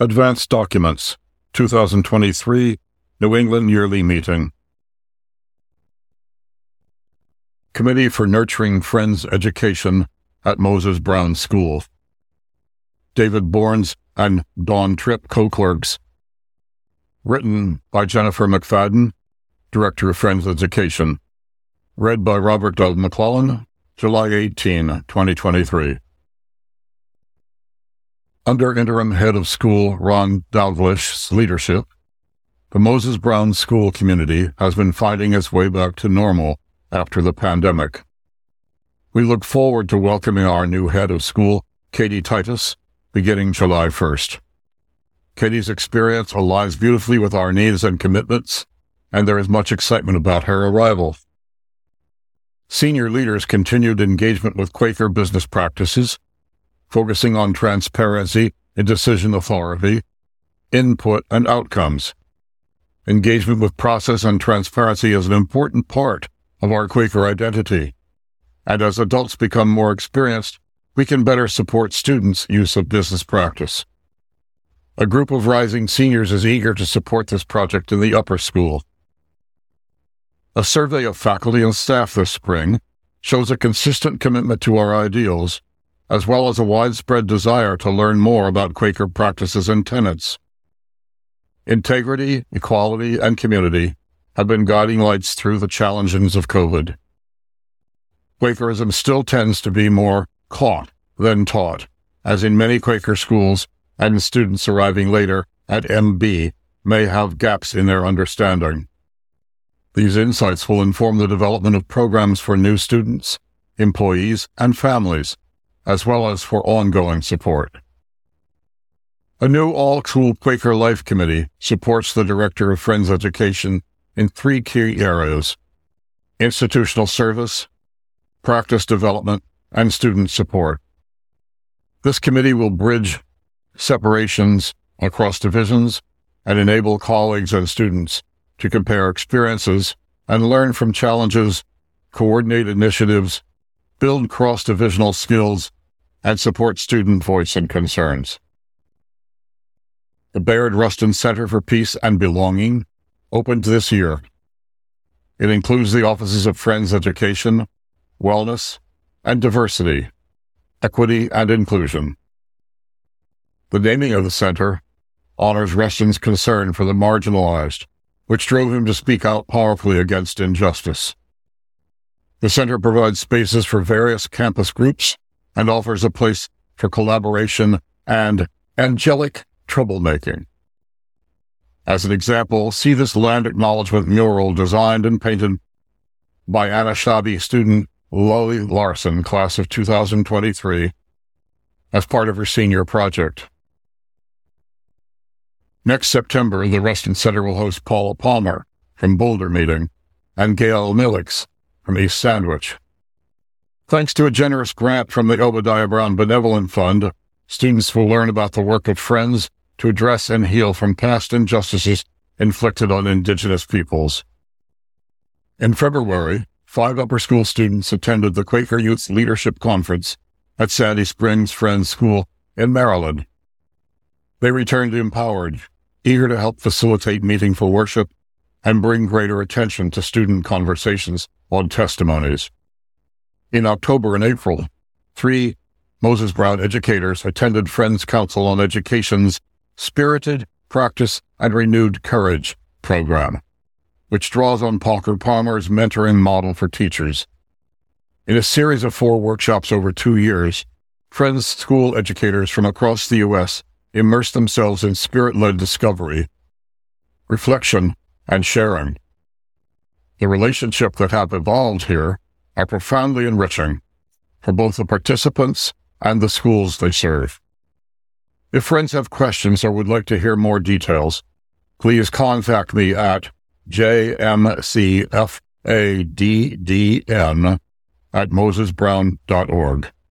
Advanced Documents, 2023, New England Yearly Meeting. Committee for Nurturing Friends Education at Moses Brown School. David Borns and Dawn Tripp, co clerks. Written by Jennifer McFadden, Director of Friends Education. Read by Robert Dove McClellan, July 18, 2023. Under interim head of school Ron Dalglish's leadership, the Moses Brown school community has been finding its way back to normal after the pandemic. We look forward to welcoming our new head of school, Katie Titus, beginning July 1st. Katie's experience aligns beautifully with our needs and commitments, and there is much excitement about her arrival. Senior leaders continued engagement with Quaker business practices focusing on transparency and decision authority, input, and outcomes. Engagement with process and transparency is an important part of our Quaker identity. And as adults become more experienced, we can better support students' use of business practice. A group of rising seniors is eager to support this project in the upper school. A survey of faculty and staff this spring shows a consistent commitment to our ideals as well as a widespread desire to learn more about Quaker practices and tenets. Integrity, equality, and community have been guiding lights through the challenges of COVID. Quakerism still tends to be more caught than taught, as in many Quaker schools, and students arriving later at MB may have gaps in their understanding. These insights will inform the development of programs for new students, employees, and families as well as for ongoing support. A new all school Quaker Life Committee supports the Director of Friends Education in three key areas institutional service, practice development, and student support. This committee will bridge separations across divisions and enable colleagues and students to compare experiences and learn from challenges, coordinate initiatives, build cross divisional skills, and support student voice and concerns. The Bayard Rustin Center for Peace and Belonging opened this year. It includes the offices of Friends Education, Wellness, and Diversity, Equity, and Inclusion. The naming of the center honors Rustin's concern for the marginalized, which drove him to speak out powerfully against injustice. The center provides spaces for various campus groups and offers a place for collaboration and angelic troublemaking. As an example, see this land acknowledgement mural designed and painted by Anishinaabe student Loli Larson, class of 2023, as part of her senior project. Next September, the Rustin Center will host Paula Palmer from Boulder Meeting and Gail Melix from East Sandwich. Thanks to a generous grant from the Obadiah Brown Benevolent Fund, students will learn about the work of Friends to address and heal from past injustices inflicted on Indigenous peoples. In February, five upper school students attended the Quaker Youth Leadership Conference at Sandy Springs Friends School in Maryland. They returned empowered, eager to help facilitate meaningful worship and bring greater attention to student conversations on testimonies. In October and April, three Moses Brown educators attended Friends Council on Education's Spirited Practice and Renewed Courage program, which draws on Parker Palmer's mentoring model for teachers. In a series of four workshops over two years, Friends school educators from across the U.S. immerse themselves in spirit led discovery, reflection, and sharing. The relationship that have evolved here are profoundly enriching for both the participants and the schools they serve. If friends have questions or would like to hear more details, please contact me at jmcfaddn at mosesbrown.org.